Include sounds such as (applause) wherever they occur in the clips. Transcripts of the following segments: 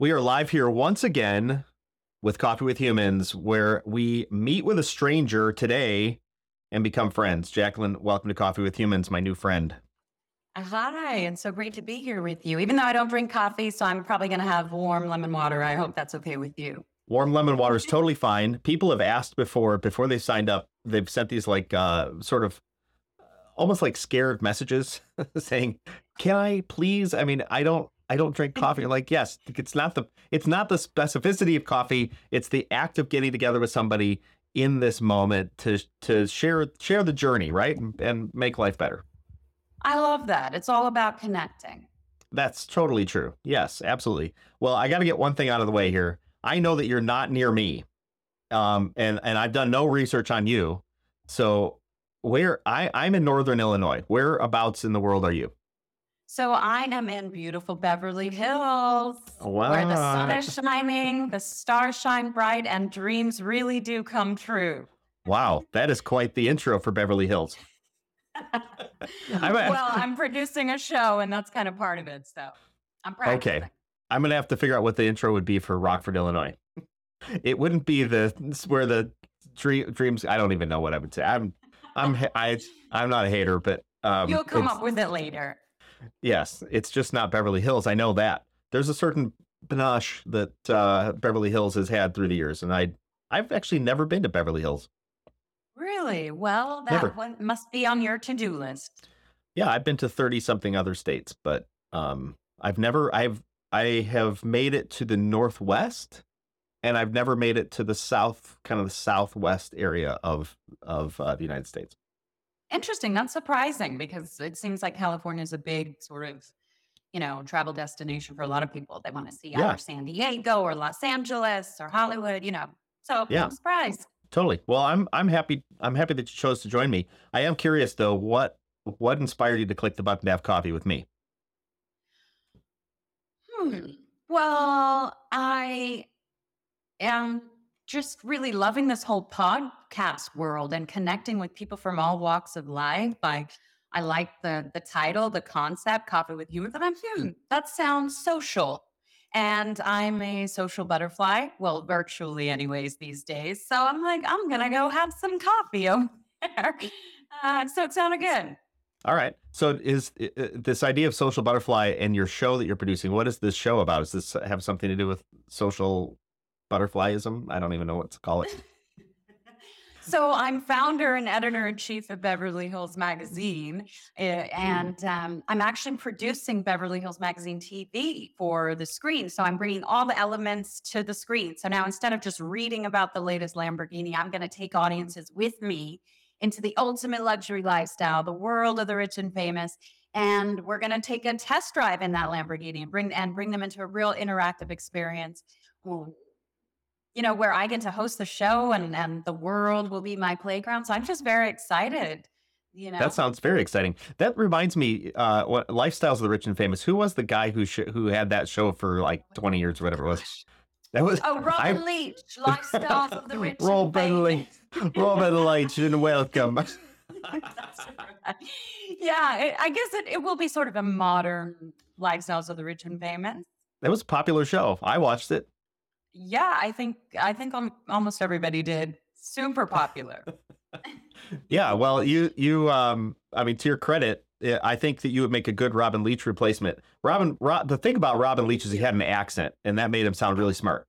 We are live here once again with Coffee with Humans, where we meet with a stranger today and become friends. Jacqueline, welcome to Coffee with Humans, my new friend. Hi, and so great to be here with you. Even though I don't drink coffee, so I'm probably going to have warm lemon water. I hope that's okay with you. Warm lemon water is totally fine. People have asked before, before they signed up, they've sent these like uh, sort of almost like scared messages (laughs) saying, "Can I please?" I mean, I don't I don't drink coffee. Like, yes, it's not the it's not the specificity of coffee. It's the act of getting together with somebody in this moment to to share share the journey, right, and, and make life better. I love that. It's all about connecting. That's totally true. Yes, absolutely. Well, I got to get one thing out of the way here. I know that you're not near me, um, and and I've done no research on you. So where I I'm in Northern Illinois. Whereabouts in the world are you? So I am in beautiful Beverly Hills, Wow. where the sun is shining, the stars shine bright, and dreams really do come true. Wow, that is quite the intro for Beverly Hills. (laughs) Well, I'm producing a show, and that's kind of part of it. So I'm practicing. Okay. I'm gonna have to figure out what the intro would be for Rockford, Illinois. It wouldn't be the where the dream, dreams. I don't even know what I would say. I'm I'm I I'm not a hater, but um, You'll come up with it later. Yes, it's just not Beverly Hills. I know that. There's a certain panache that uh, Beverly Hills has had through the years, and I I've actually never been to Beverly Hills. Really? Well, that Never. one must be on your to do list. Yeah, I've been to 30 something other states, but um I've never I've I have made it to the northwest and I've never made it to the south kind of the southwest area of of uh, the United States. Interesting. not surprising because it seems like California is a big sort of, you know, travel destination for a lot of people. They want to see Yeah. either San Diego or Los Angeles or Hollywood, you know. So Yeah. I'm surprised. Totally. Well, I'm I'm happy I'm happy that you chose to join me. I am curious though, what what inspired you to click the button to have coffee with me? Hmm. Well, I am just really loving this whole podcast world and connecting with people from all walks of life. Like I like the the title, the concept, coffee with humans. And I'm hmm, that sounds social. And I'm a social butterfly. Well, virtually anyways these days. So I'm like, I'm gonna go have some coffee over there. Uh, so it sounded good. All right. So is uh, uh, this idea of social butterfly and your show that you're producing? What is this show about? Does this have something to do with social butterflyism? I don't even know what to call it. (laughs) So I'm founder and editor in chief of Beverly Hills Magazine, uh, and um, I'm actually producing Beverly Hills Magazine TV for the screen. So I'm bringing all the elements to the screen. So now instead of just reading about the latest Lamborghini, I'm going to take audiences with me into the ultimate luxury lifestyle, the world of the rich and famous. And we're going to take a test drive in that Lamborghini and bring and bring them into a real interactive experience you know, where I get to host the show and and the world will be my playground. So I'm just very excited. You know, That sounds very exciting. That reminds me, uh, what Lifestyles of the Rich and Famous. Who was the guy who sh- who had that show for like 20 years or whatever it was? That was oh, (laughs) Robin I- Leach, lifestyles of the (laughs) rich. and Robin Leach. Robin Leach and welcome. (laughs) Yeah, it, I guess it, it will be sort of a modern lifestyles of the rich and famous. That was a popular show. I watched it. Yeah, I think I think almost everybody did. Super popular. (laughs) Yeah, well, you you um I mean to your credit, eh, I think that you would make a good Robin Leach replacement. Robin Ro- the thing about Robin Leach is he had an accent and that made him sound really smart.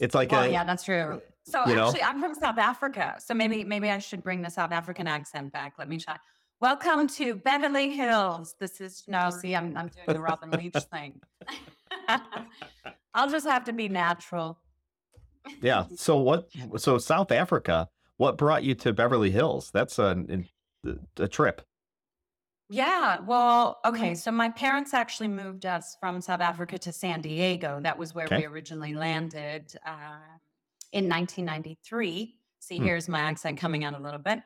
It's like a, yeah, that's true. So you know? actually, I'm from South Africa, so maybe maybe I should bring the South African accent back. Let me try. Welcome to Beverly Hills. This is no, see, I'm I'm doing the Robin Leach thing. (laughs) (laughs) I'll just have to be natural. yeah. So what so South Africa, what brought you to Beverly Hills? That's a a trip. Yeah, well, okay. So my parents actually moved us from South Africa to San Diego. That was where Okay. we originally landed uh, in 1993. See, Hmm. here's my accent coming out a little bit.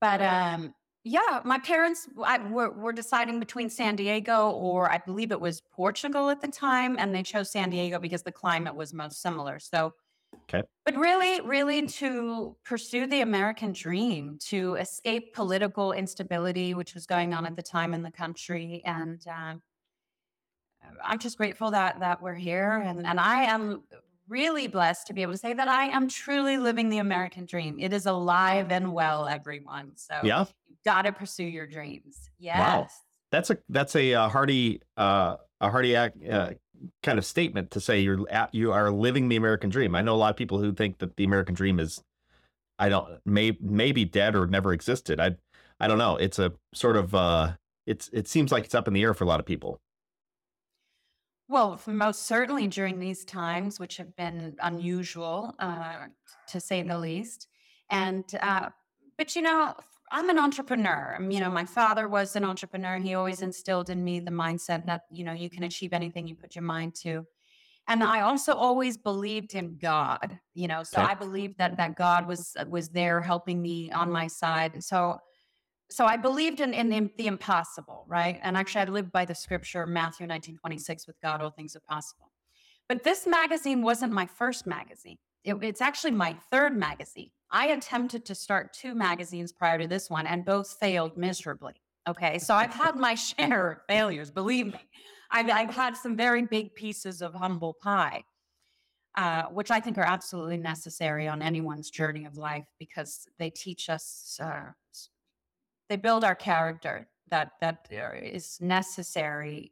But um, yeah, my parents I, were, were deciding between San Diego or I believe it was Portugal at the time. And they chose San Diego because the climate was most similar. So Okay. but really, really to pursue the American dream, to escape political instability, which was going on at the time in the country, and um, I'm just grateful that that we're here, and and I am really blessed to be able to say that I am truly living the American dream. It is alive and well, everyone. So Yeah. You've got to pursue your dreams. Yes. Wow. That's a that's a, uh hearty uh, a hearty ac- uh, kind of statement to say you're at, you are living the American dream. I know a lot of people who think that the American dream is I don't may maybe dead or never existed. I I don't know. It's a sort of uh it's it seems like it's up in the air for a lot of people. Well, most certainly during these times, which have been unusual, uh, to say the least. And, uh, but you know, I'm an entrepreneur. Um, You know, my father was an entrepreneur. He always instilled in me the mindset that, you know, you can achieve anything you put your mind to. And I also always believed in God, you know, so Okay. I believed that that God was was there helping me on my side. So so I believed in, in the, the impossible, right? And actually, I lived by the scripture, Matthew 19 26, with God, all things are possible. But this magazine wasn't my first magazine. It- it's actually my third magazine. I attempted to start two magazines prior to this one, and both failed miserably. Okay. So I've had my (laughs) share of failures, believe me. I've, I've had some very big pieces of humble pie. Uh, which I think are absolutely necessary on anyone's journey of life because they teach us uh, they build our character that that uh, necessary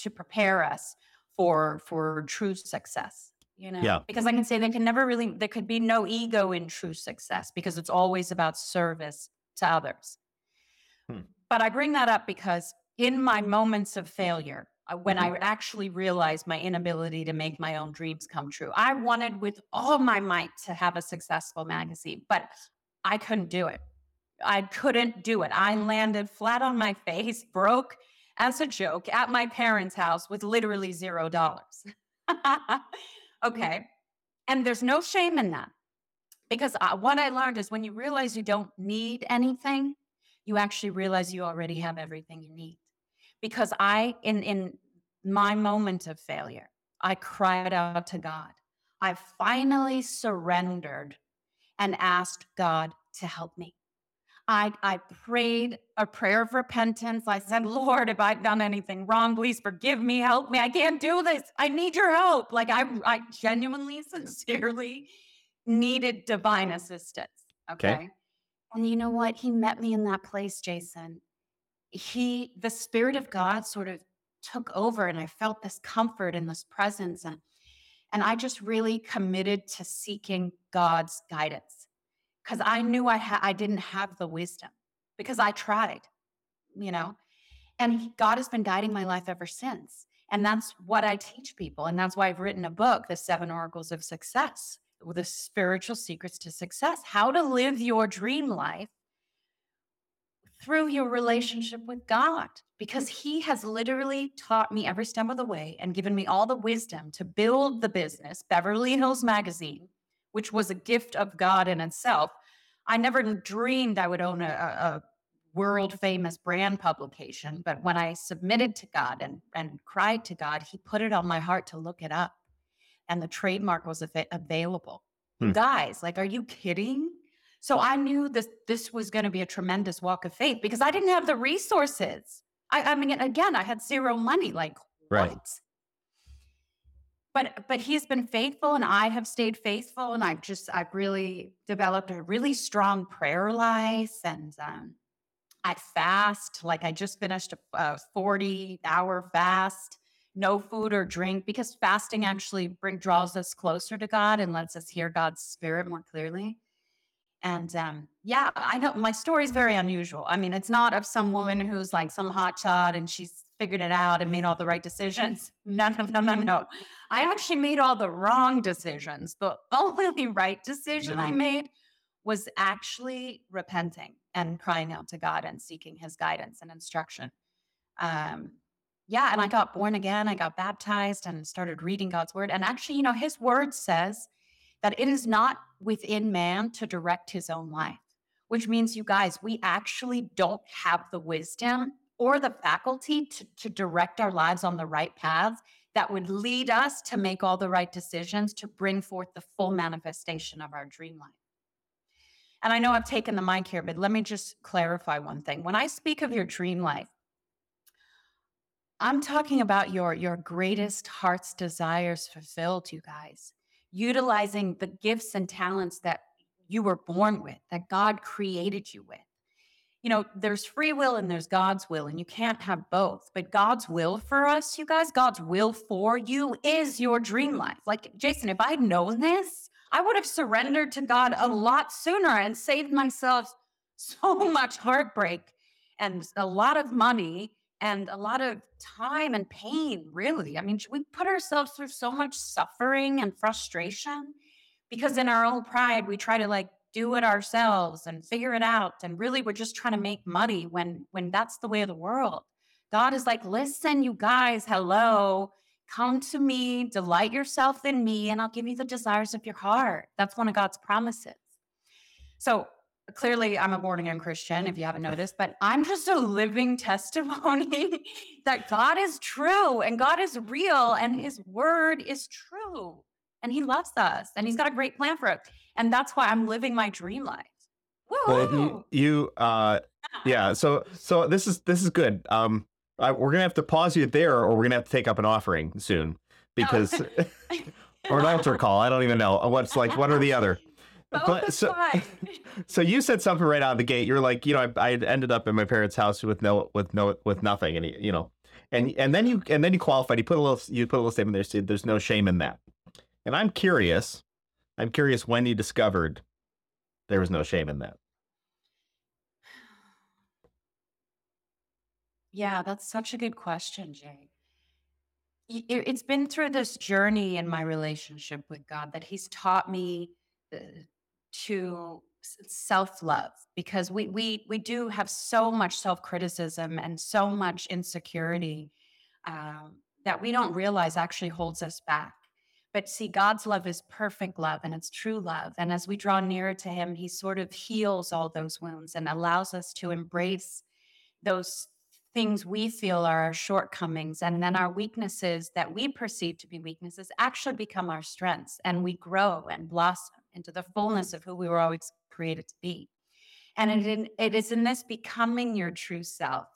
to prepare us for for true success you know Yeah. because i can say there can never really there could be no ego in true success because it's always about service to others Hmm. but i bring that up because in my moments of failure uh, when i actually realized my inability to make my own dreams come true i wanted with all my might to have a successful magazine but i couldn't do it I couldn't do it. I landed flat on my face, broke as a joke at my parents' house with literally zero dollars. (laughs) okay. And there's no shame in that because uh, what I learned is when you realize you don't need anything, you actually realize you already have everything you need. Because I, in, in my moment of failure, I cried out to God. I finally surrendered and asked God to help me. I, I prayed a prayer of repentance. I said, Lord, if I've done anything wrong, please forgive me, help me. I can't do this. I need your help. Like I, I genuinely, (laughs) sincerely needed divine assistance. Okay. Okay. And you know what? He met me in that place, Jason. He, the Spirit of God sort of took over and I felt this comfort and this presence. And, and I just really committed to seeking God's guidance because I knew I ha- I didn't have the wisdom because I tried, you know. And God has been guiding my life ever since. And that's what I teach people. And that's why I've written a book, The Seven Oracles of Success, the spiritual secrets to success, how to live your dream life through your relationship with God, because He has literally taught me every step of the way and given me all the wisdom to build the business, Beverly Hills Magazine, which was a gift of God in itself. I never dreamed I would own a, a, world famous brand publication, but when I submitted to God and, and cried to God, He put it on my heart to look it up. And the trademark was ava- available. Hmm. Guys, like, are you kidding? So I knew this this was going to be a tremendous walk of faith because I didn't have the resources. I, I mean, again, I had zero money. Like, Right. what? But but he's been faithful, and I have stayed faithful, and I've just I've really developed a really strong prayer life, and um, I fast. Like I just finished a, a forty hour fast, no food or drink, because fasting actually bring draws us closer to God and lets us hear God's spirit more clearly. And um, yeah, I know my story is very unusual. I mean, it's not of some woman who's like some hot shot and she's figured it out and made all the right decisions. (laughs) No, no, no, no, no. I actually made all the wrong decisions. The only (laughs) right decision I made was actually repenting and crying out to God and seeking his guidance and instruction. Um, yeah, and I got born again. I got baptized and started reading God's word. And actually, you know, his word says that it is not within man to direct his own life, which means, you guys, we actually don't have the wisdom or the faculty to, to direct our lives on the right paths that would lead us to make all the right decisions to bring forth the full manifestation of our dream life. And I know I've taken the mic here, but let me just clarify one thing. When I speak of your dream life, I'm talking about your your greatest heart's desires fulfilled, you guys. Utilizing the gifts and talents that you were born with, that God created you with. You know, there's free will and there's God's will, and you can't have both. But God's will for us, you guys, God's will for you is your dream mm. life. Like, Jason, if I'd known this, I would have surrendered to God a mm. lot sooner and saved myself so (laughs) much heartbreak and a lot of money and a lot of time and pain, really. I mean, we put ourselves through so much suffering and frustration because in our own pride, we try to like do it ourselves and figure it out. And really, we're just trying to make money when when that's the way of the world. God is like, listen, you guys, hello. Come to me, delight yourself in me, and I'll give you the desires of your heart. That's one of God's promises. So clearly I'm a born again Christian, if you haven't noticed, but I'm just a living (laughs) testimony that God is true and God is real and his word is true and he loves us and he's got a great plan for us. And that's why I'm living my dream life. Well, you, you, uh, yeah. So, so this is, this is good. Um, I, we're going to have to pause you there or we're going to have to take up an offering soon because, (laughs) (laughs) or an altar call. I don't even know what's like, one or the other. But, so, (laughs) so you said something right out of the gate. You're like, you know, I, I ended up in my parents' house with no, with no, with nothing, and you know, and and then you and then you qualified. You put a little, you put a little statement there. Said there's no shame in that. And I'm curious, I'm curious when you discovered there was no shame in that. Yeah, that's such a good question, Jay. It's been through this journey in my relationship with God that He's taught me uh, to self-love because we we we do have so much self-criticism and so much insecurity um, that we don't realize actually holds us back but see god's love is perfect love and it's true love and as we draw nearer to him he sort of heals all those wounds and allows us to embrace those things we feel are our shortcomings and then our weaknesses that we perceive to be weaknesses actually become our strengths and we grow and blossom into the fullness of who we were always created to be. And it, it is in this becoming your true self,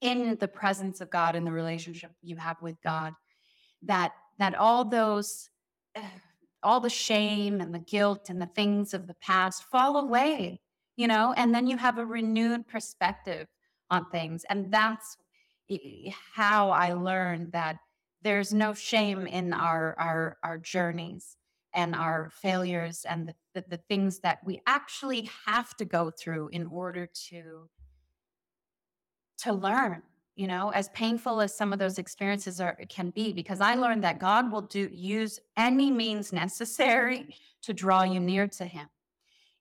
in the presence of God, in the relationship you have with God, that that all those, all the shame and the guilt and the things of the past fall away, you know, and then you have a renewed perspective on things, and that's how I learned that there's no shame in our our our journeys and our failures and the, the, the, things that we actually have to go through in order to to learn you know as painful as some of those experiences are can be because i learned that god will do use any means necessary to draw you near to him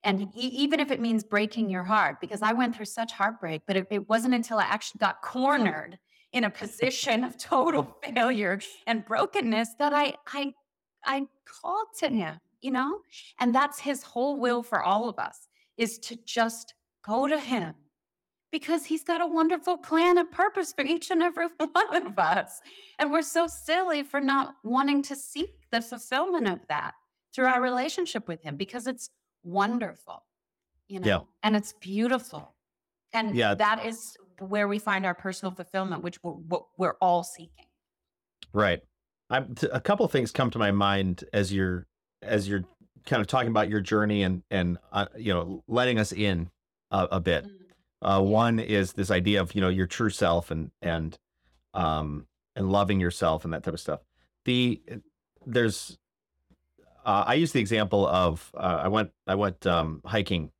and he, even if it means breaking your heart because i went through such heartbreak but it, it wasn't until i actually got cornered in a position of total (laughs) failure and brokenness that i i I called to him, you know? And that's his whole will for all of us is to just go to him because he's got a wonderful plan and purpose for each and every (laughs) one of us. And we're so silly for not wanting to seek the fulfillment of that through our relationship with him because it's wonderful, you know, yeah. and it's beautiful. And yeah. that is where we find our personal fulfillment, which we're, we're all seeking. Right. I'm, t- a couple things come to my mind as you're as you're kind of talking about your journey and and uh, you know letting us in a, a bit. Mm. Uh, one is this idea of you know your true self and and um and loving yourself and that type of stuff. The there's uh, I use the example of uh, I went I went um, hiking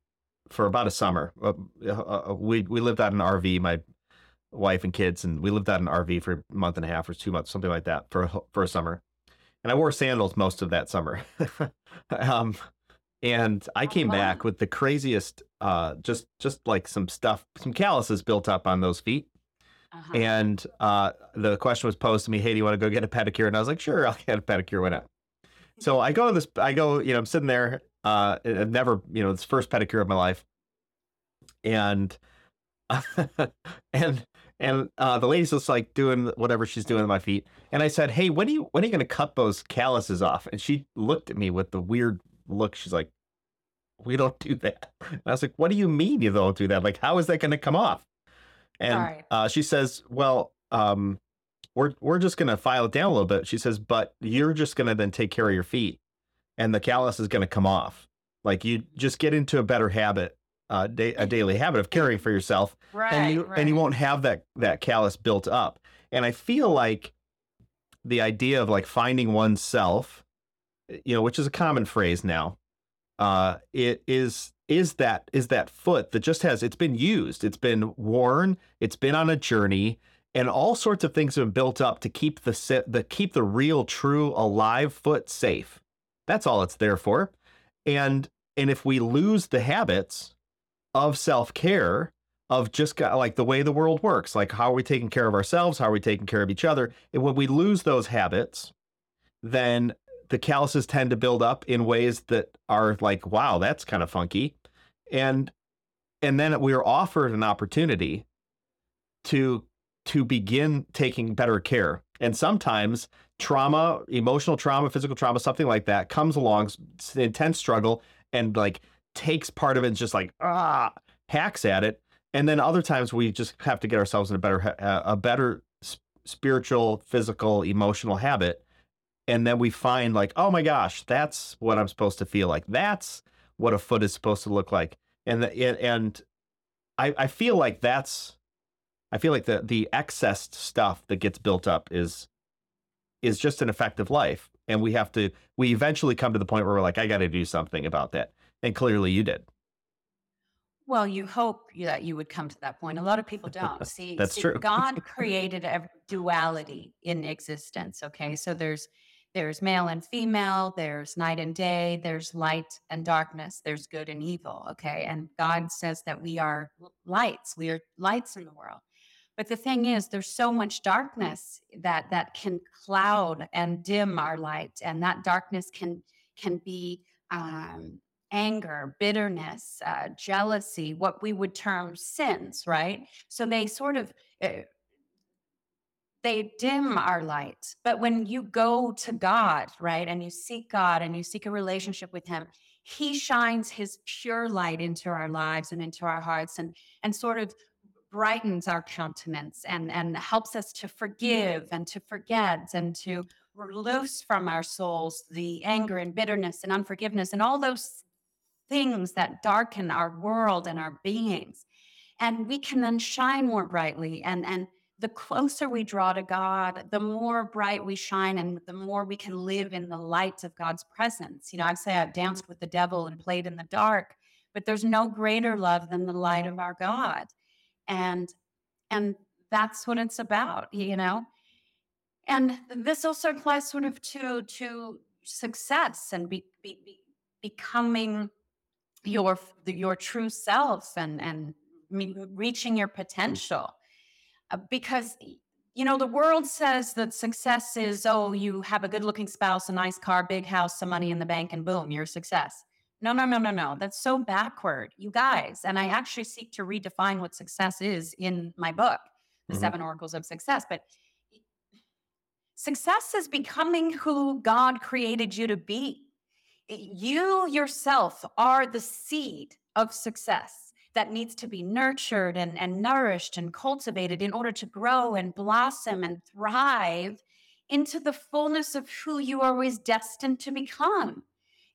for about a summer. Uh, uh, we we lived out in an RV. My wife and kids, and we lived out in an RV for a month and a half or two months, something like that, for a, for a summer. And I wore sandals most of that summer. (laughs) um, and I came back with the craziest, uh, just just like some stuff, some calluses built up on those feet. Uh-huh. And uh, the question was posed to me, "Hey, do you want to go get a pedicure?" And I was like, "Sure, I'll get a pedicure. Why not?" So I go to this. I go. You know, I'm sitting there. Uh, I've never, you know, this first pedicure of my life, and (laughs) and and uh, the lady's just like doing whatever she's doing to my feet. And I said, "Hey, when are you when are you going to cut those calluses off?" And she looked at me with the weird look. She's like, "We don't do that." And I was like, "What do you mean you don't do that? Like, how is that going to come off?" And uh, she says, "Well, um, we're we're just gonna file it down a little bit. She says, but you're just gonna then take care of your feet, and the callus is gonna come off. Like you just get into a better habit, uh, da- a (laughs) daily habit of caring for yourself, Right. and you right. and you won't have that that callus built up. And I feel like the idea of like finding oneself, you know, which is a common phrase now, uh, it is is that is that foot that just has it's been used, it's been worn, it's been on a journey, and all sorts of things have been built up to keep the the keep the real, true, alive foot safe. That's all it's there for. And and if we lose the habits of self care, of just like the way the world works, like how are we taking care of ourselves, how are we taking care of each other, and when we lose those habits, then the calluses tend to build up in ways that are like, wow, that's kind of funky, and and then we are offered an opportunity to to begin taking better care. And sometimes trauma, emotional trauma, physical trauma, something like that comes along, intense struggle, and like takes part of it and just like ah hacks at it. And then other times we just have to get ourselves in a better a better spiritual, physical, emotional habit. And then we find like, oh my gosh, that's what I'm supposed to feel like. That's what a foot is supposed to look like. And the, and- I I feel like that's I feel like the the excess stuff that gets built up is is just an effective life, and we have to we eventually come to the point where we're like, I got to do something about that, and clearly you did. Well, you hope that you would come to that point. A lot of people don't. (laughs) See, That's see, true. God (laughs) created a duality in existence. Okay, so there's there's male and female, there's night and day, there's light and darkness, there's good and evil. Okay, and God says that we are lights. We are lights in the world. But the thing is, there's so much darkness that that can cloud and dim our light, and that darkness can can be um, anger, bitterness, uh, jealousy, what we would term sins, right? So they sort of uh, they dim our light. But when you go to God, right, and you seek God and you seek a relationship with Him, He shines His pure light into our lives and into our hearts, and and sort of brightens our countenance and and helps us to forgive and to forget and to loose from our souls the anger and bitterness and unforgiveness and all those things that darken our world and our beings and we can then shine more brightly and and the closer we draw to god the more bright we shine and the more we can live in the light of god's presence. You know i say i've danced with the devil and played in the dark but there's no greater love than the light of our god. And and that's what it's about you know? And this also applies sort of to to success and be, be, be becoming your your true self and and reaching your potential because you know the world says that success is oh you have a good looking spouse a nice car big house some money in the bank and boom you're a success. No no no no no. That's so backward you guys. And i actually seek to redefine what success is in my book the Mhm. seven oracles of success. But success is becoming who god created you to be. You yourself are the seed of success that needs to be nurtured and, and nourished and cultivated in order to grow and blossom and thrive into the fullness of who you are always destined to become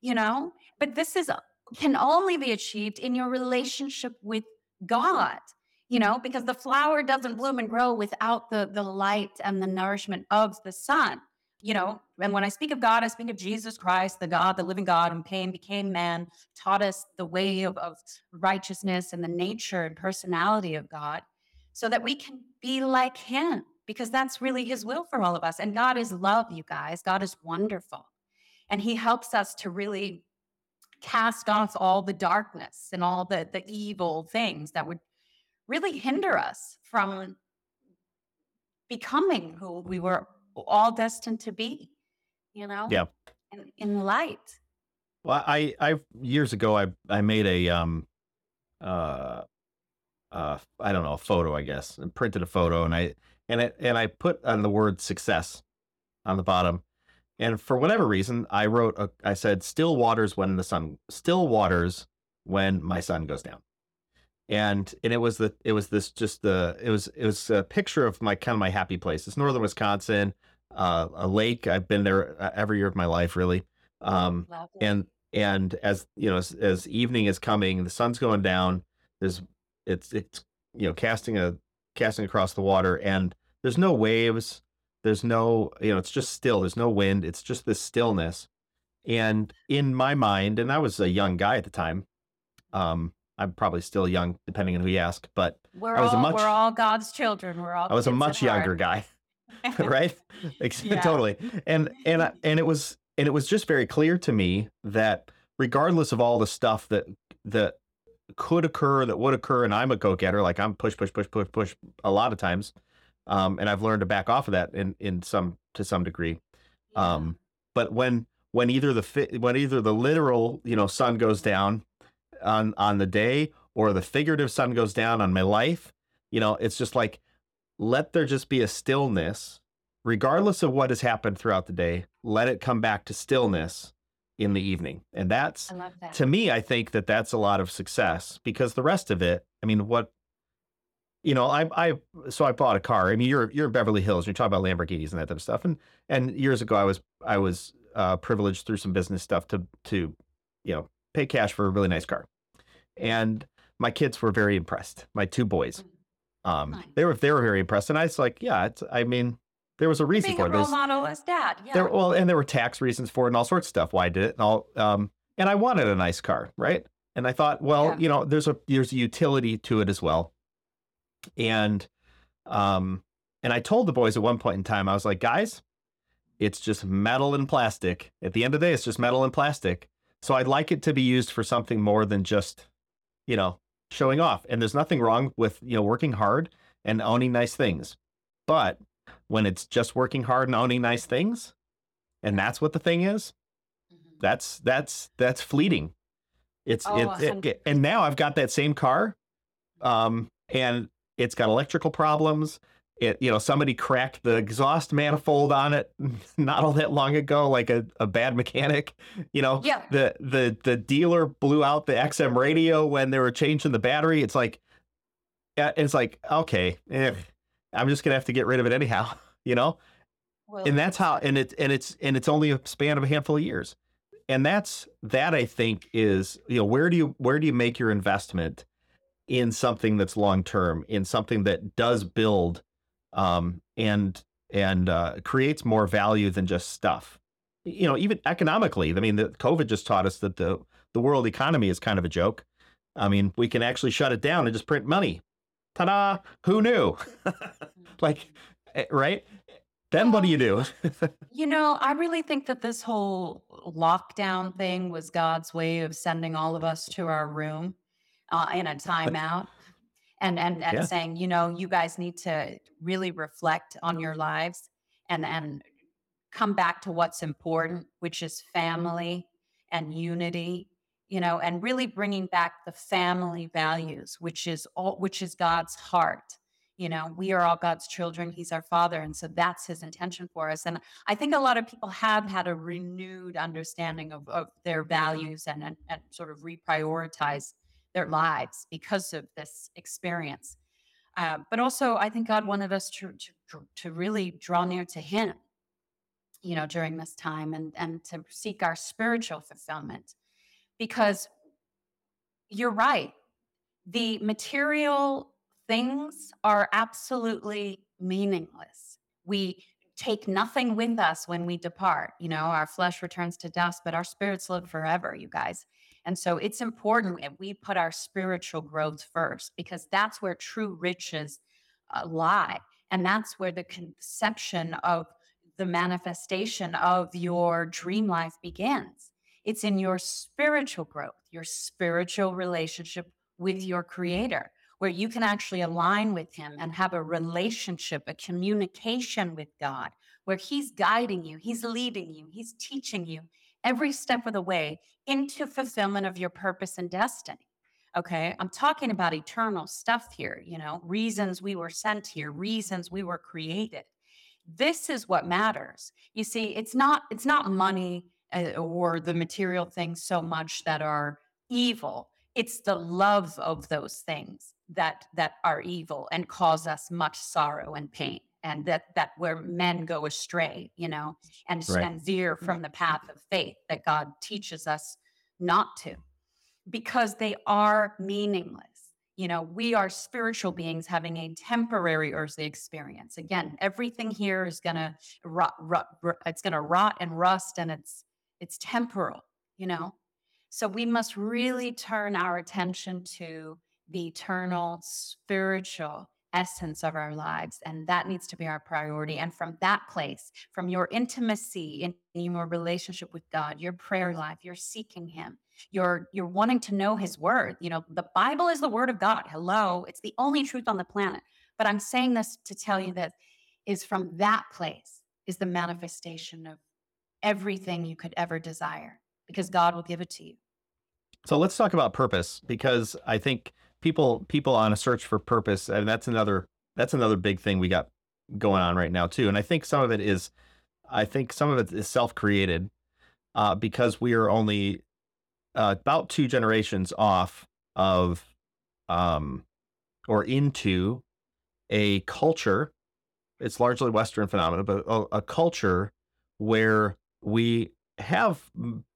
you know? But this is can only be achieved in your relationship with god you know? Because the flower doesn't bloom and grow without the the light and the nourishment of the sun you know, and when I speak of God, I speak of Jesus Christ, the God, the living God who came, became man, taught us the way of, of righteousness and the nature and personality of God so that we can be like him because that's really his will for all of us. And God is love, you guys. God is wonderful. And he helps us to really cast off all the darkness and all the, the evil things that would really hinder us from becoming who we were all destined to be, you know? Yeah. In, in light. Well, I I years ago I I made a um uh uh I don't know a photo I guess and printed a photo and I and it and I put on the word success on the bottom and for whatever reason I wrote a, I said still waters when the sun still waters when my sun goes down and and it was the it was this just the it was it was a picture of my kind of my happy place. It's northern Wisconsin, uh, a lake. I've been there uh, every year of my life, really. Um, and and as you know, as, as evening is coming, the sun's going down. There's it's it's you know casting a casting across the water, and there's no waves. There's no you know it's just still. There's no wind. It's just this stillness. And in my mind, and I was a young guy at the time. Um, I'm probably still young, depending on who you ask, but We're I was a all much- we're all God's children. We're all I was a much younger guy, (laughs) (laughs) right? Yeah. Totally. And and I- and it was and it was just very clear to me that regardless of all the stuff that that could occur, that would occur, and I'm a go-getter, like I'm push, push, push, push, push a lot of times. Um, and I've learned to back off of that in in some to some degree. Yeah. Um, but when when either the fi- when either the literal you know sun goes down on on the day or the figurative sun goes down on my life, you know, it's just like let there just be a stillness, regardless of what has happened throughout the day. Let it come back to stillness in the evening, and that's that. to me, I think that that's a lot of success because the rest of it, I mean, what, you know, I, I, so I bought a car. I mean, you're, you're in Beverly Hills. You're talking about Lamborghinis and that type of stuff. And, and years ago, I was, I was uh, privileged through some business stuff to, to, you know, pay cash for a really nice car. And my kids were very impressed. My two boys, um, they were, they were very impressed. And I was like, yeah, it's, I mean, there was a reason Being for a it. role model as dad. Yeah. there well and there were tax reasons for it and all sorts of stuff why i did it and all um and i wanted a nice car right and i thought well Yeah. you know there's a there's a utility to it as well and um and i told the boys at one point in time i was like guys it's just metal and plastic at the end of the day it's just metal and plastic so i'd like it to be used for something more than just you know showing off and there's nothing wrong with you know working hard and owning nice things but when it's just working hard and owning nice things and that's what the thing is Mhm. that's that's that's fleeting it's Oh, it, a it- hundred it- and now i've got that same car um and it's got electrical problems it you know somebody cracked the exhaust manifold on it (laughs) not all that long ago like a, a bad mechanic you know? Yeah. the the the dealer blew out the xm radio when they were changing the battery. It's like it's like okay eh, i'm just gonna have to get rid of it anyhow (laughs) you know? Well, and that's how and it's and it's and it's only a span of a handful of years. And that's that i think is you know where do you where do you make your investment in something that's long term in something that does build um and and uh, creates more value than just stuff. You know even economically i mean the covid just taught us that the the world economy is kind of a joke. I mean we can actually shut it down and just print money. Ta-da! Who knew? (laughs) Like eh, right? Then what do you do? (laughs) You know, I really think that this whole lockdown thing was God's way of sending all of us to our room uh, in a timeout and and and Yeah. saying, you know, you guys need to really reflect on your lives and and come back to what's important, which is family and unity, you know, and really bringing back the family values, which is all which is God's heart. You know, we are all God's children. He's our father. And so that's his intention for us. And I think a lot of people have had a renewed understanding of, of their values and, and, and sort of reprioritize their lives because of this experience. Uh, but also, I think God wanted us to, to, to really draw near to him, you know, during this time and, and to seek our spiritual fulfillment. Because you're right, the material things are absolutely meaningless. We take nothing with us when we depart. You know, our flesh returns to dust, but our spirits live forever, you guys. And so it's important that we put our spiritual growth first because that's where true riches uh, lie. And that's where the conception of the manifestation of your dream life begins. It's in your spiritual growth, your spiritual relationship with your creator where you can actually align with him and have a relationship, a communication with God, where he's guiding you, he's leading you, he's teaching you every step of the way into fulfillment of your purpose and destiny. Okay, I'm talking about eternal stuff here, you know, reasons we were sent here, reasons we were created. This is what matters. You see, it's not it's not money uh, or the material things so much that are evil it's the love of those things that that are evil and cause us much sorrow and pain and that that where men go astray you know and Right. and veer from the mm-hmm. path of faith that god teaches us not to because they are meaningless. You know we are spiritual beings having a temporary earthly experience. Again everything here is gonna rot, rot, rot it's gonna rot and rust and it's it's temporal you know? So we must really turn our attention to the eternal spiritual essence of our lives. And that needs to be our priority. And from that place, from your intimacy in, your relationship with God, your prayer life, you're seeking Him, you're you're wanting to know His word. You know, the Bible is the word of God. Hello, it's the only truth on the planet. But I'm saying this to tell you that is from that place is the manifestation of everything you could ever desire because God will give it to you. So let's talk about purpose because I think people people on a search for purpose, and that's another that's another big thing we got going on right now too. And I think some of it is, I think some of it is self created, uh, because we are only uh, about two generations off of, um, or into a culture. It's largely Western phenomena, but a, a culture where we have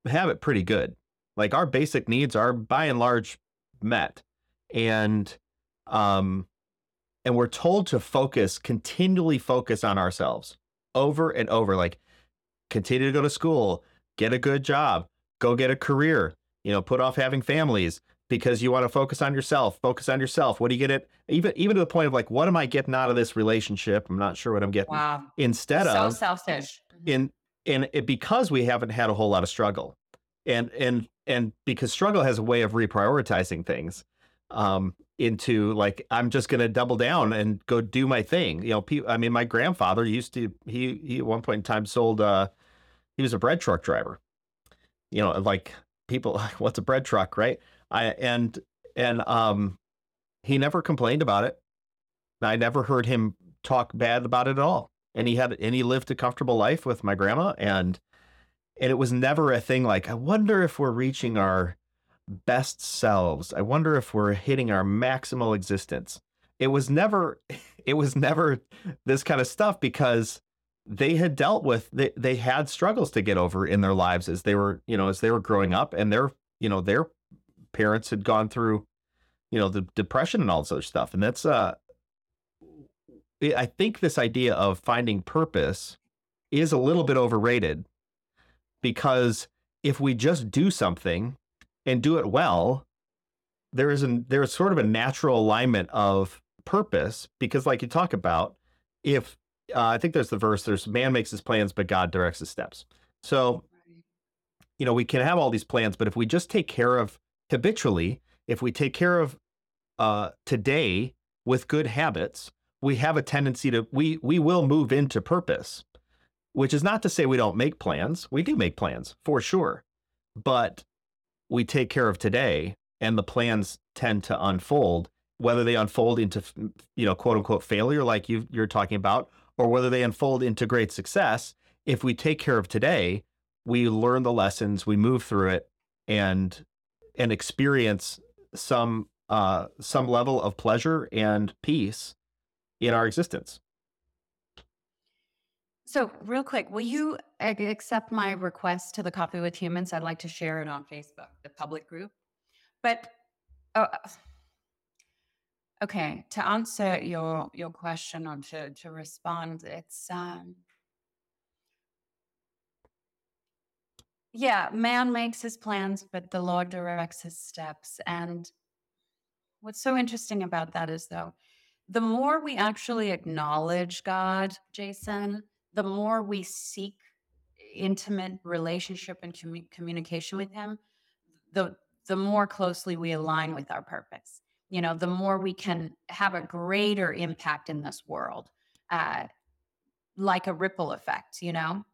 have it pretty good like our basic needs are by and large met and um and we're told to focus continually focus on ourselves over and over like continue to go to school get a good job go get a career you know put off having families because you want to focus on yourself focus on yourself. What do you get it even even to the point of like what am i getting out of this relationship? I'm not sure what i'm getting. Wow. instead so of selfish. in and it, because we haven't had a whole lot of struggle. And and and because struggle has a way of reprioritizing things um into like i'm just going to double down and go do my thing. You know pe- i mean my grandfather used to he he at one point in time sold uh he was a bread truck driver. You know like people (laughs) what's a bread truck? Right? I and and um he never complained about it. I never heard him talk bad about it at all. And he had and he lived a comfortable life with my grandma and and it was never a thing like i wonder if we're reaching our best selves. I wonder if we're hitting our maximal existence. It was never (laughs) it was never this kind of stuff because they had dealt with they, they had struggles to get over in their lives as they were you know as they were growing up and their you know their parents had gone through you know the depression and all this other stuff. And that's uh I- I think this idea of finding purpose is a little bit overrated because if we just do something and do it well, there is an there is sort of a natural alignment of purpose because, like you talk about, if uh, I think there's the verse, there's man makes his plans, but God directs his steps. So you know we can have all these plans, but if we just take care of habitually, if we take care of uh, today with good habits, we have a tendency to we we will move into purpose which is not to say we don't make plans. We do make plans for sure. But we take care of today and the plans tend to unfold whether they unfold into you know quote unquote failure like you you're talking about or whether they unfold into great success if we take care of today we learn the lessons we move through it and and experience some uh some level of pleasure and peace in our existence So, real quick, will you accept my request to the Coffee with Humans? I'd like to share it on Facebook, the public group. But, uh, okay, to answer your your question or to to respond, it's um, yeah, man makes his plans, but the Lord directs his steps. And what's so interesting about that is, though, the more we actually acknowledge God, Jason, the more we seek intimate relationship and commu- communication with him the the more closely we align with our purpose. You know the more we can have a greater impact in this world uh, like a ripple effect you know?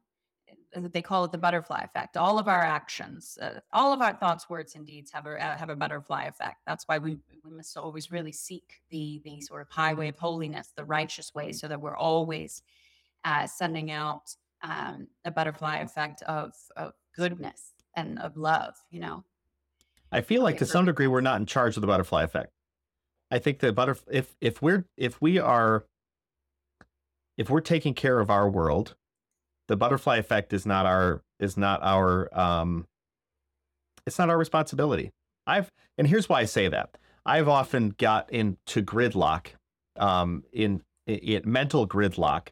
They call it the butterfly effect. All of our actions uh, all of our thoughts words and deeds have a uh, have a butterfly effect. That's why we we must always really seek the the sort of highway of holiness the righteous way so that we're always uh, sending out um, a butterfly effect of, of goodness and of love, you know. I feel like Okay, to some degree we're not in charge of the butterfly effect. I think the butterf if if we're if we are if we're taking care of our world, the butterfly effect is not our is not our um it's not our responsibility. I've and here's why I say that. I've often got into gridlock um in in mental gridlock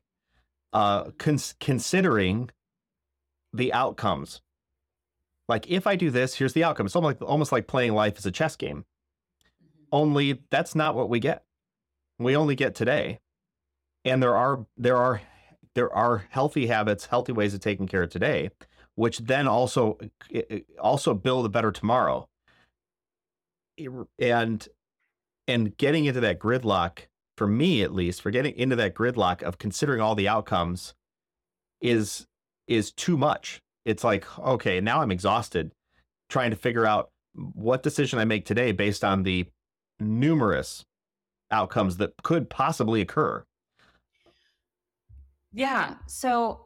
uh cons- considering the outcomes like if I do this, here's the outcome. It's almost like almost like playing life as a chess game. Mm-hmm. Only that's not what we get. We only get today. And there are there are there are healthy habits, healthy ways of taking care of today, which then also eh, eh, also build a better tomorrow. And and getting into that gridlock for me at least, for getting into that gridlock of considering all the outcomes is is too much it's like okay now i'm exhausted trying to figure out what decision i make today based on the numerous outcomes that could possibly occur Yeah. So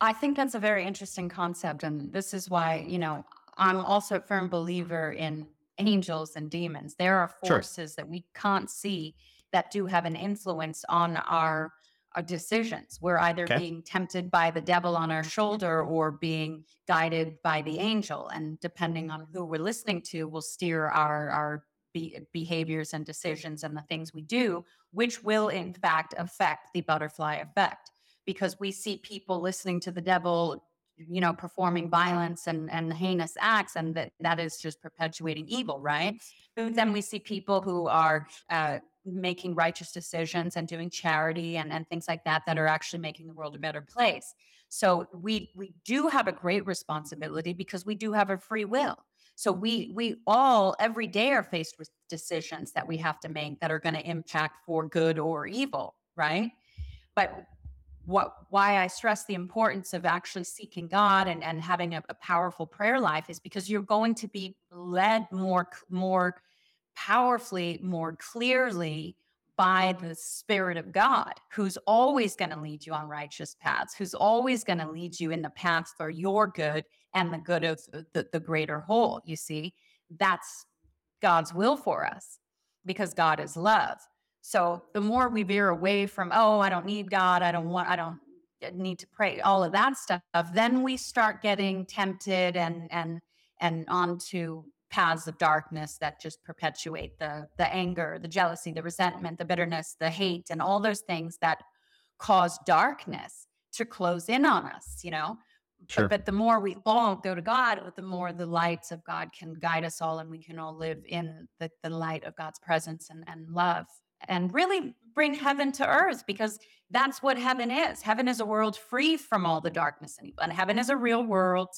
I think that's a very interesting concept. And this is why, you know, I'm also a firm believer in angels and demons. There are Sure. forces that we can't see that do have an influence on our our decisions. We're either okay being tempted by the devil on our shoulder or being guided by the angel. And depending on who we're listening to, will steer our our be- behaviors and decisions and the things we do, which will in fact affect the butterfly effect because we see people listening to the devil you know performing violence and and heinous acts and that that is just perpetuating evil right? But then we see people who are uh, making righteous decisions and doing charity and, and things like that that are actually making the world a better place. So we we do have a great responsibility because we do have a free will. So we we all every day are faced with decisions that we have to make that are going to impact for good or evil right? But what why I stress the importance of actually seeking God and, and having a, a powerful prayer life is because you're going to be led more more powerfully, more clearly by the Spirit of God, who's always going to lead you on righteous paths, who's always going to lead you in the paths for your good and the good of the, the greater whole. You see, that's God's will for us because God is love. So the more we veer away from, oh, I don't need God, I don't want, I don't need to pray, all of that stuff, then we start getting tempted and and and onto paths of darkness that just perpetuate the the anger, the jealousy, the resentment, the bitterness, the hate, and all those things that cause darkness to close in on us, you know. But, but the more we all go to God, the more the lights of God can guide us all, and we can all live in the, the light of God's presence and, and love and really bring heaven to earth because that's what heaven is. Heaven is a world free from all the darkness and evil. And heaven is a real world.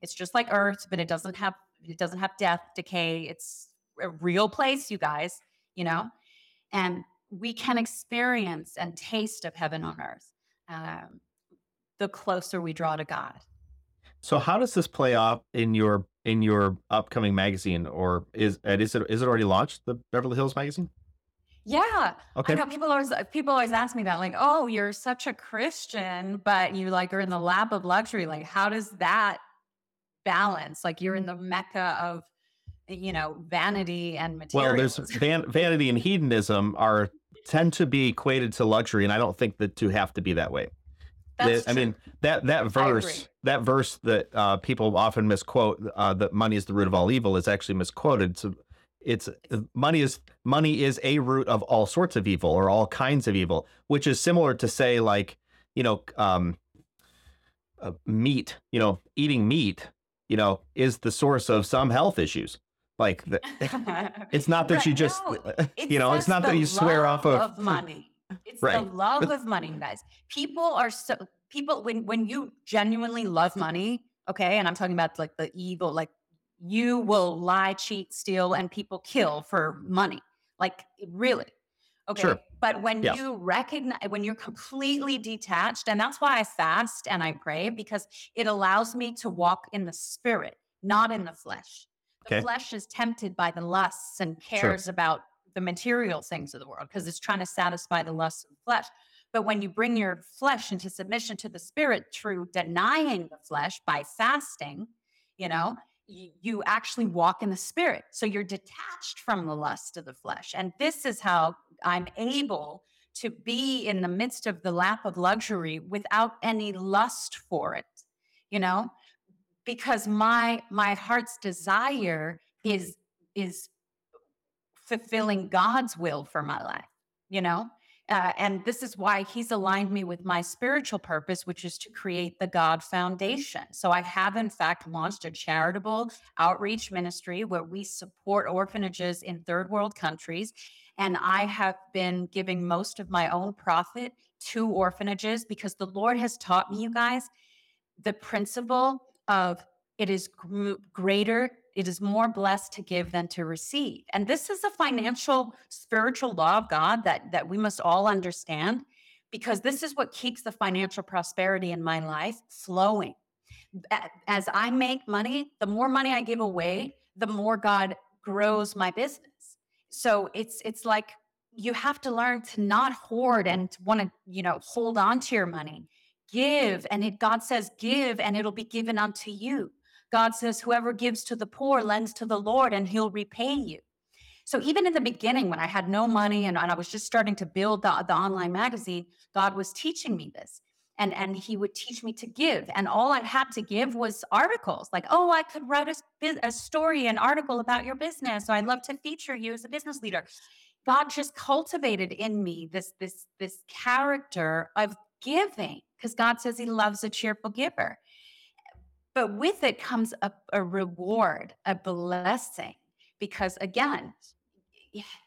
It's just like earth, but it doesn't have it doesn't have death, decay. It's a real place, you guys, you know? And we can experience and taste of heaven on earth um, the closer we draw to God. so how does this play off in your in your upcoming magazine or is is it is it already launched the beverly hills magazine Yeah, I know people always people always ask me that, like, "Oh, you're such a Christian, but you like are in the lap of luxury. Like, how does that balance? Like, you're in the mecca of, you know, vanity and well there's van, vanity and hedonism are tend to be equated to luxury and i don't think the two have to be that way That's the, I mean that that verse that verse that uh, people often misquote uh, that money is the root of all evil is actually misquoted. So it's uh, money is money is a root of all sorts of evil or all kinds of evil, which is similar to say like you know um, uh, meat. You know, eating meat. You know, is the source of some health issues. Like the, (laughs) it's not that Right, you just no, (laughs) you know it's not that you swear off love of, of (laughs) money. It's Right. the love of money, guys. People are so people when when you genuinely love money, okay, and I'm talking about like the evil, like you will lie, cheat, steal, and people kill for money. Like really. Okay. Sure. But when Yeah. you recognize when you're completely detached, and that's why I fast and I pray, because it allows me to walk in the spirit, not in the flesh. The Okay. flesh is tempted by the lusts and cares about the material things of the world because it's trying to satisfy the lusts of the flesh. But when you bring your flesh into submission to the spirit through denying the flesh by fasting, you know, you actually walk in the spirit. So you're detached from the lust of the flesh. And this is how I'm able to be in the midst of the lap of luxury without any lust for it, you know, because my my heart's desire is is fulfilling God's will for my life, you know? Uh, and this is why he's aligned me with my spiritual purpose, which is to create the God Foundation. So I have, in fact, launched a charitable outreach ministry where we support orphanages in third world countries. And I have been giving most of my own profit to orphanages because the Lord has taught me, you guys, the principle of it is greater it is more blessed to give than to receive. And this is a financial, spiritual law of God that, that we must all understand because this is what keeps the financial prosperity in my life flowing. As I make money, the more money I give away, the more God grows my business. So it's it's like you have to learn to not hoard and want to, you know, hold on to your money. Give and it God says give and it'll be given unto you. God says, Whoever gives to the poor lends to the Lord and he'll repay you. So even in the beginning, when I had no money and, and I was just starting to build the, the online magazine, God was teaching me this. And, and he would teach me to give. And all I had to give was articles like, oh, I could write a, a story, an article about your business. So I'd love to feature you as a business leader. God just cultivated in me this, this, this character of giving because God says he loves a cheerful giver. But with it comes a, a reward, a blessing, because again,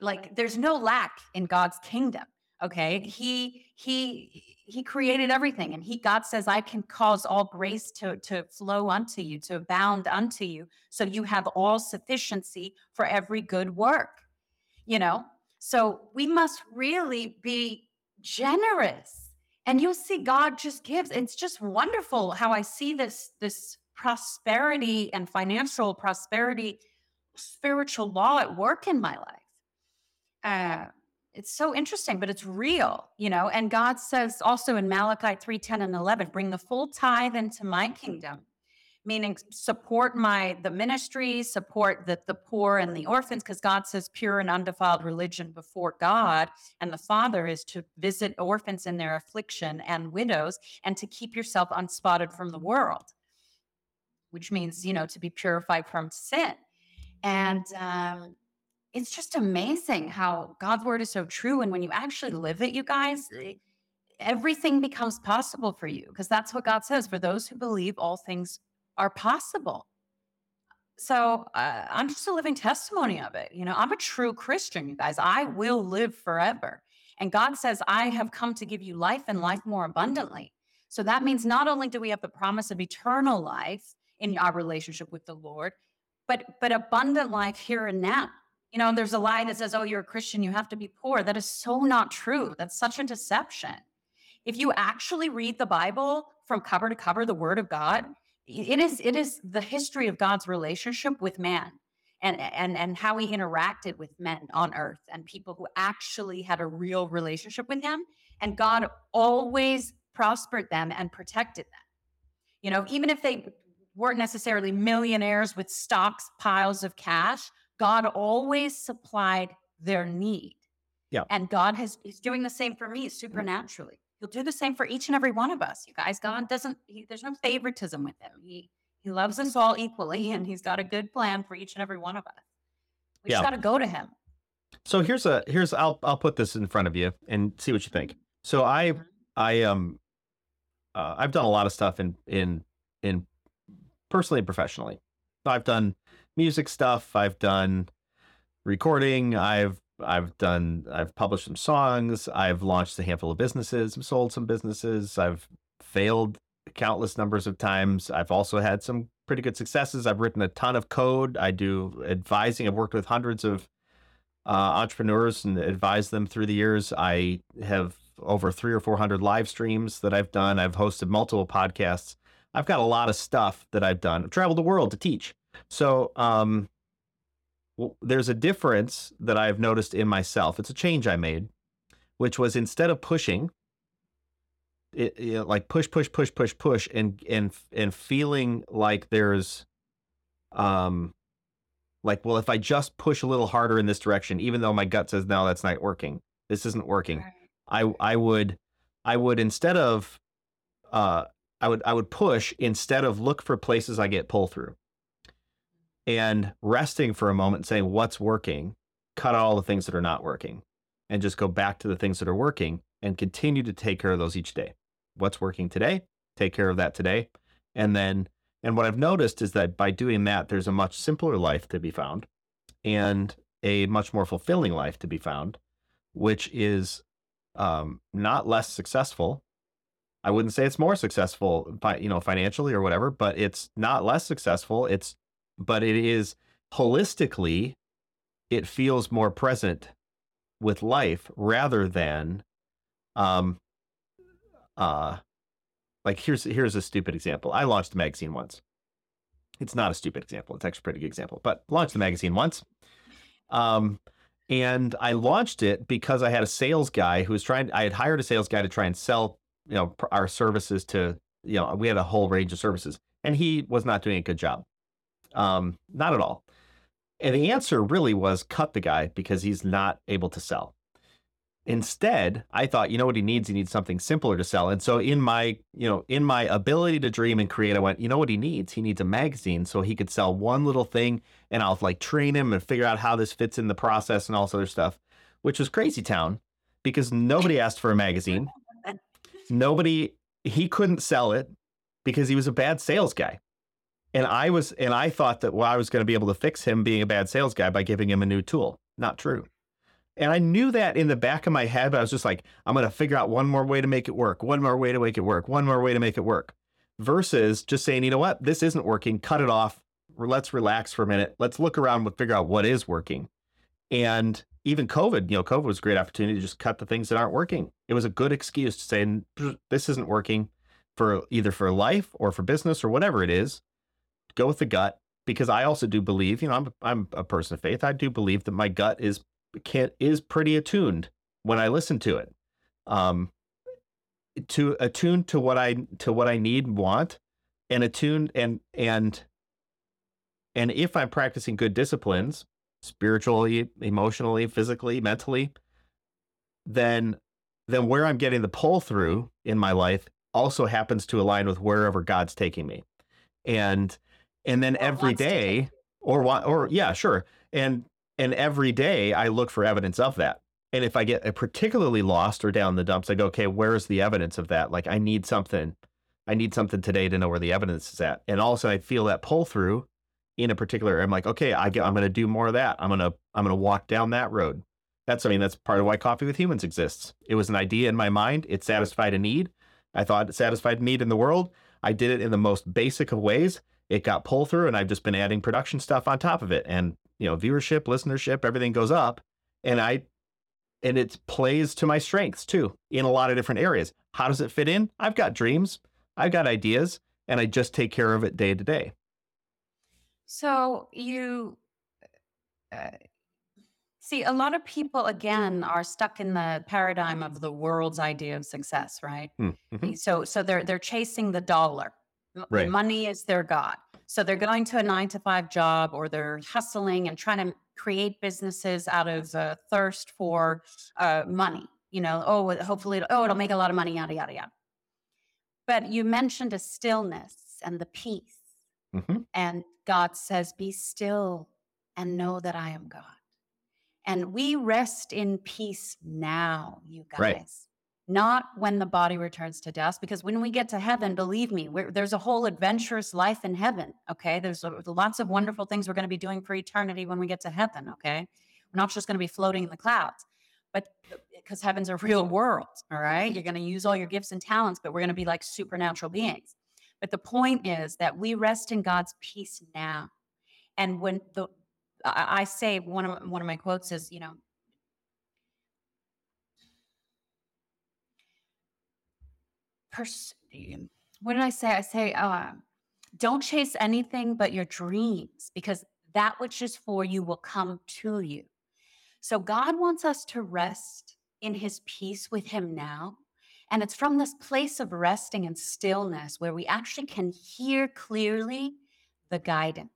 like there's no lack in God's kingdom. Okay. He he he created everything and he God says, I can cause all grace to, to flow unto you, to abound unto you. So you have all sufficiency for every good work. You know? So we must really be generous and you'll see God just gives. It's just wonderful how I see this this prosperity and financial prosperity, spiritual law at work in my life. Uh, it's so interesting, but it's real, you know. And God says also in Malachi 3 10 and 11, bring the full tithe into my kingdom meaning support my the ministry support the, the poor and the orphans because god says pure and undefiled religion before god and the father is to visit orphans in their affliction and widows and to keep yourself unspotted from the world. Which means you know to be purified from sin. And um, it's just amazing how god's word is so true and when you actually live it you guys everything becomes possible for you because that's what god says for those who believe all things are possible. So uh, I'm just a living testimony of it. You know, I'm a true Christian, you guys. I will live forever. And God says, I have come to give you life and life more abundantly. So that means not only do we have the promise of eternal life in our relationship with the Lord, but but abundant life here and now. You know, there's a lie that says, "Oh, you're a Christian, you have to be poor." That is so not true. That's such a deception. If you actually read the Bible from cover to cover, the Word of God, it is it is the history of God's relationship with man and and and how he interacted with men on earth and people who actually had a real relationship with him and God always prospered them and protected them. You know, even if they weren't necessarily millionaires with stocks, piles of cash, God always supplied their need. Yeah. And God has is doing the same for me supernaturally. He'll do the same for each and every one of us. You guys, God doesn't, he, there's no favoritism with him. He, he loves us all equally and he's got a good plan for each and every one of us. We yeah. just got to go to him. So here's a, here's, I'll, I'll put this in front of you and see what you think. So I, mm-hmm. I, um, uh, I've done a lot of stuff in, in, in personally and professionally. I've done music stuff. I've done recording. I've I've done, I've published some songs. I've launched a handful of businesses. I've sold some businesses. I've failed countless numbers of times. I've also had some pretty good successes. I've written a ton of code. I do advising. I've worked with hundreds of uh, entrepreneurs and advised them through the years. I have over three or 400 live streams that I've done. I've hosted multiple podcasts. I've got a lot of stuff that I've done. I've traveled the world to teach. So, um, well, there's a difference that I've noticed in myself. It's a change I made, which was instead of pushing, it, you know, like push, push, push, push, push, and and and feeling like there's um, like, well, if I just push a little harder in this direction, even though my gut says no, that's not working, this isn't working, I I would I would instead of uh, I would I would push instead of look for places I get pull through, and resting for a moment, saying what's working, cut all the things that are not working, and just go back to the things that are working and continue to take care of those each day. What's working today? Take care of that today, and then and what I've noticed is that by doing that, there's a much simpler life to be found and a much more fulfilling life to be found, which is um, not less successful. I wouldn't say it's more successful, you know, financially or whatever, but it's not less successful. It's, but it is holistically, it feels more present with life rather than, um, uh, like here's here's a stupid example. I launched a magazine once. It's not a stupid example. It's actually a pretty good example. But launched the magazine once. Um, and I launched it because I had a sales guy who was trying. I had hired a sales guy to try and sell, you know, our services to. You know, we had a whole range of services, and he was not doing a good job. Um, not at all. And the answer really was cut the guy because he's not able to sell. Instead, I thought, you know what he needs? He needs something simpler to sell. And so in my, you know, in my ability to dream and create, I went, you know what he needs? He needs a magazine so he could sell one little thing and I'll like train him and figure out how this fits in the process and all this other stuff, which was crazy town because nobody asked for a magazine. (laughs) Nobody, he couldn't sell it because he was a bad sales guy. And I was, and I thought that well, I was going to be able to fix him being a bad sales guy by giving him a new tool. Not true. And I knew that in the back of my head, but I was just like, I'm going to figure out one more way to make it work, one more way to make it work, one more way to make it work, versus just saying, you know what, this isn't working, cut it off. Let's relax for a minute. Let's look around and figure out what is working. And even COVID, you know, COVID was a great opportunity to just cut the things that aren't working. It was a good excuse to say, this isn't working for either for life or for business or whatever it is. Go with the gut because I also do believe, you know, I'm I'm a person of faith. I do believe that my gut is can is pretty attuned when I listen to it. Um, to attune to what I to what I need and want, and attuned and and and if I'm practicing good disciplines, spiritually, emotionally, physically, mentally, then then where I'm getting the pull through in my life also happens to align with wherever God's taking me. And and then every day or what or yeah, sure. And and every day I look for evidence of that. And if I get particularly lost or down the dumps, I go, okay, where's the evidence of that? Like I need something. I need something today to know where the evidence is at. And also I feel that pull through in a particular, I'm like, okay, I get, I'm going to do more of that. I'm going to, I'm going to walk down that road. That's, I mean, that's part of why Coffee with Humans exists. It was an idea in my mind. It satisfied a need. I thought it satisfied a need in the world. I did it in the most basic of ways. It got pull through and I've just been adding production stuff on top of it. And you know viewership listenership everything goes up and i and it plays to my strengths too in a lot of different areas. How does it fit in? I've got dreams. I've got ideas and i just take care of it day to day. So you uh, see a lot of people again are stuck in the paradigm of the world's idea of success right? Hmm, mm-hmm. so so they're they're chasing the dollar right. money is their god so they're going to a nine to five job or they're hustling and trying to create businesses out of uh, thirst for uh, money. You know, oh, hopefully, oh, it'll make a lot of money, yada, yada, yada. But you mentioned a stillness and the peace. Mm-hmm. And God says, Be still and know that I am God. And we rest in peace now, you guys. Right not when the body returns to dust because when we get to heaven believe me there's a whole adventurous life in heaven okay? There's lots of mm-hmm. wonderful things we're going to be doing for eternity when we get to heaven okay? We're not just going to be floating in the clouds but uh, because heaven's a real world all right? You're going to use all your gifts and talents but we're going to be like supernatural beings. But the point is that we rest in god's peace now. And when the I, I say one of one of my quotes is you know pers- what did I say? I say, uh, don't chase anything but your dreams because that which is for you will come to you. So God wants us to rest in his peace with him now. And it's from this place of resting and stillness where we actually can hear clearly the guidance.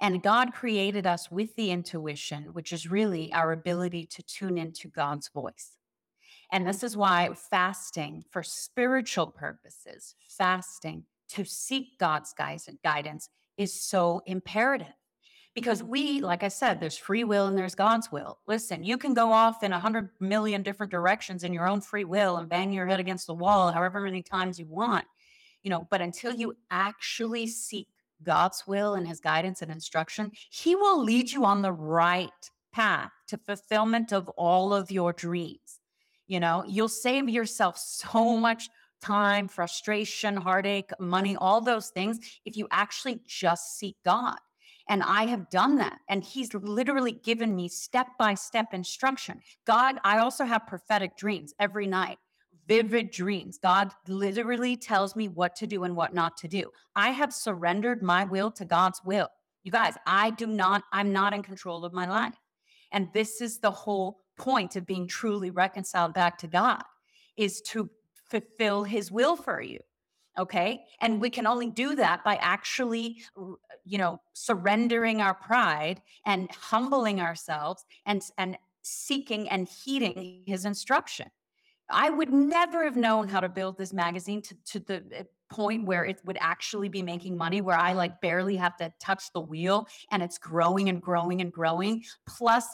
And God created us with the intuition, which is really our ability to tune into God's voice. And this is why fasting for spiritual purposes, fasting to seek God's guidance is so imperative. Because we, like I said, there's free will and there's God's will. Listen, you can go off in a hundred million different directions in your own free will and bang your head against the wall however many times you want, you know, but until you actually seek God's will and his guidance and instruction, he will lead you on the right path to fulfillment of all of your dreams. You know, you'll save yourself so mm-hmm. much time, frustration, heartache, money, all those things if you actually just seek God. And I have done that. And he's literally given me step by step instruction. God, I also have prophetic dreams every night, vivid dreams. God literally tells me what to do and what not to do. I have surrendered my will to God's will. You guys, I do not, I'm not in control of my life. And this is the whole point of being truly reconciled back to God is to fulfill his will for you okay? And we can only do that by actually you know surrendering our pride and humbling ourselves and and seeking and heeding his instruction. I would never have known how to build this magazine to, to the eh, point where it would actually be making money where i like barely have to touch the wheel and it's growing and growing and growing. Plus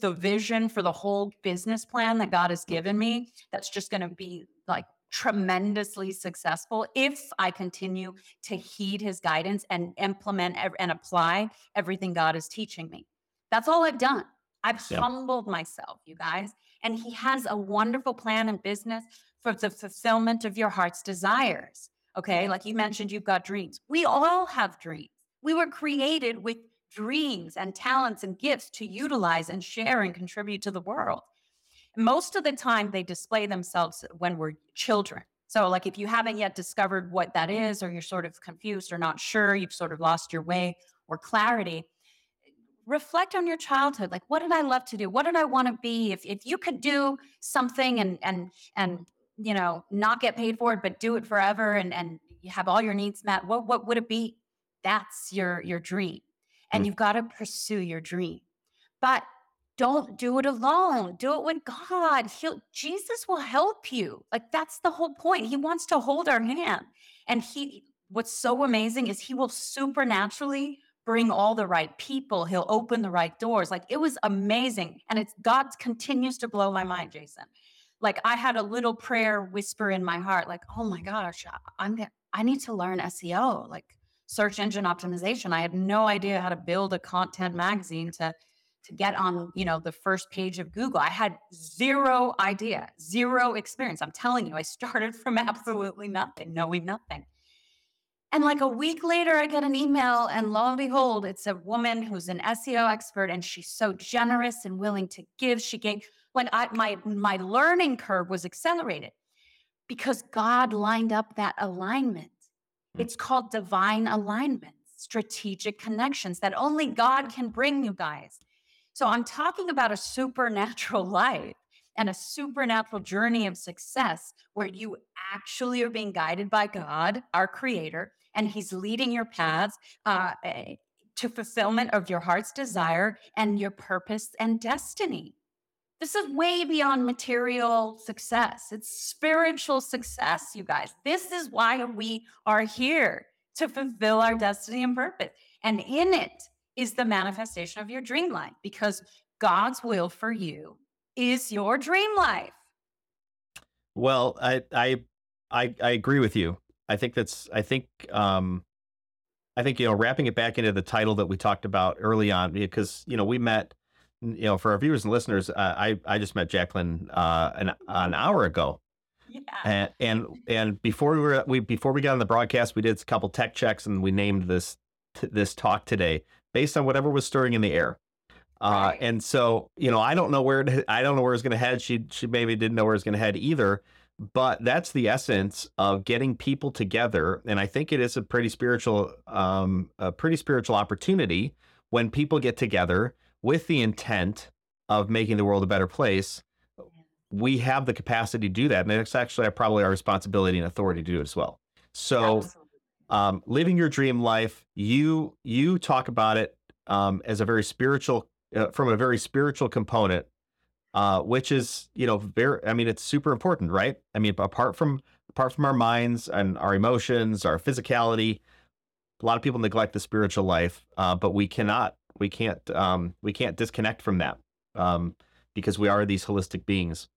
the vision for the whole business plan that god has given me that's just going to be like tremendously successful if I continue to heed his guidance and implement and apply everything God is teaching me. That's all I've done. I've yeah. humbled myself, you guys. And he has a wonderful plan and business for the fulfillment of your heart's desires. Okay. Like you mentioned, you've got dreams. We all have dreams. We were created with dreams and mm-hmm. talents and gifts to utilize and share and contribute to the world most of the time they display themselves when we're children. So, like if you haven't yet discovered what that is, or you're sort of confused or not sure, you've sort of lost your way or clarity, reflect on your childhood. Like, what did I love to do? What did I want to be? If if you could do something and and and you know not get paid for it, but do it forever and and you have all your needs met, what what would it be? That's your your dream, and mm. you've got to pursue your dream. But don't do it alone. Do it with God. He'll, Jesus will help you. Like that's the whole point. He wants to hold our hand. And he what's so amazing is he will supernaturally bring all the right people. He'll open the right doors. Like it was amazing. And it's God continues to blow my mind, Jason. Like I had a little prayer whisper in my heart, like, oh my gosh, I'm gonna, I need to learn SEO, like search engine optimization. I had no idea how to build a content magazine to to get on, you know, the first page of Google. I had zero idea, zero experience. I'm telling you, I started (laughs) from absolutely nothing, knowing nothing. And like a week later, I get an email, and lo and behold, it's a woman who's an SEO expert, and she's so generous and willing to give. She gave when I my my learning curve was accelerated because God lined up that alignment. Hmm. It's called divine alignment, strategic connections that only God can bring you guys. So I'm talking about a supernatural (laughs) life and a supernatural journey of success where you actually are being guided by God, our creator, and he's leading your paths uh, eh, to fulfillment of your heart's desire and your purpose and destiny. This is way beyond material success. It's spiritual success, you guys. This is why we are here to fulfill our destiny and purpose. And in it, is the manifestation of your dream life because God's will for you is your dream life. Well, I I I, I agree with you. I think that's I think um I think you know wrapping it back into the title that we talked about early on because you know we met you know for our viewers and listeners uh, I I just met Jacqueline uh an an hour ago yeah. And, and and before we were we before we got on the broadcast, we did a couple tech checks and we named this t- this talk today based on whatever was stirring in the air. Uh, right. And so, you know, I don't know where it, I don't know where it's going to head. She she maybe didn't know where it's going to head either. But that's the essence of getting people together, and I think it is a pretty spiritual, um, a pretty spiritual opportunity when people get together with the intent of making the world a better place. We have the capacity to do that, and it's actually probably our responsibility and authority to do it as well. So. Um, living your dream life. You you talk about it um, as a very spiritual, uh, from a very spiritual component, uh, which is you know very. I mean, it's super important, right? I mean, apart from apart from our minds and our emotions, our physicality, a lot of people neglect the spiritual life, uh, but we cannot, we can't, um, we can't disconnect from that um, because we are these holistic beings.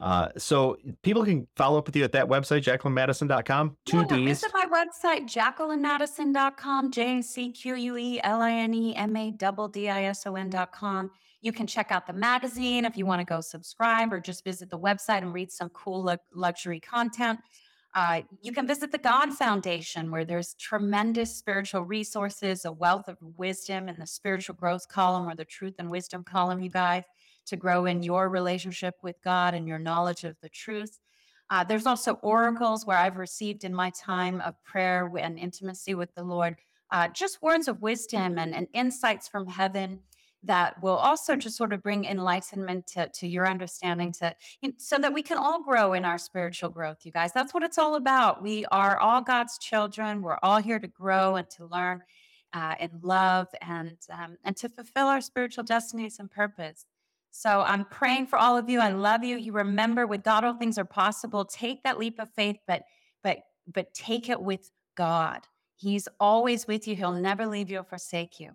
Uh, so people can follow up with you at that website, jacquelinemaddison.com. Two Yeah, D's. visit my website, jacquelinemaddison.com, J A C Q U E L I N E M A D D I S O N.com. You can check out the magazine if you want to go subscribe or just visit the website and read some cool lu- luxury content. Uh, you can visit the God Foundation, where there's tremendous spiritual resources, a wealth of wisdom in the spiritual growth column or the truth and wisdom column, you guys, to grow in your relationship with God and your knowledge of the truth. Uh, there's also oracles where I've received in my time of prayer and intimacy with the Lord uh, just words of wisdom and, and insights from heaven that will also just sort of bring enlightenment to, to your understanding to so that we can all grow in our spiritual growth you guys. That's what it's all about. We are all god's children. We're all here to grow and to learn uh, and love and um, and to fulfill our spiritual destinies and purpose. So i'm praying for all of you. I love you. You remember with god all things are possible. Take that leap of faith but but but take it with god. He's always with you. He'll never leave you or forsake you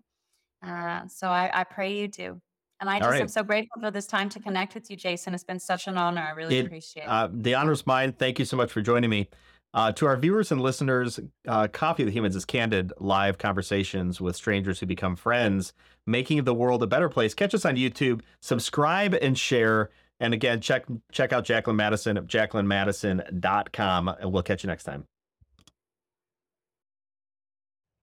uh, so I, I pray you do. And I just am so grateful for this time to connect with you, Jason. It's been such an honor. I really It, appreciate it. uh, the honor's mine. Thank you so much for joining me. Uh, to our viewers and listeners, uh, Coffee of the Humans is candid live conversations with strangers who become friends, making the world a better place. Catch us on YouTube, subscribe and share. And again, check check out Jacqueline Maddison at jacquelinemaddison.com, and we'll catch you next time.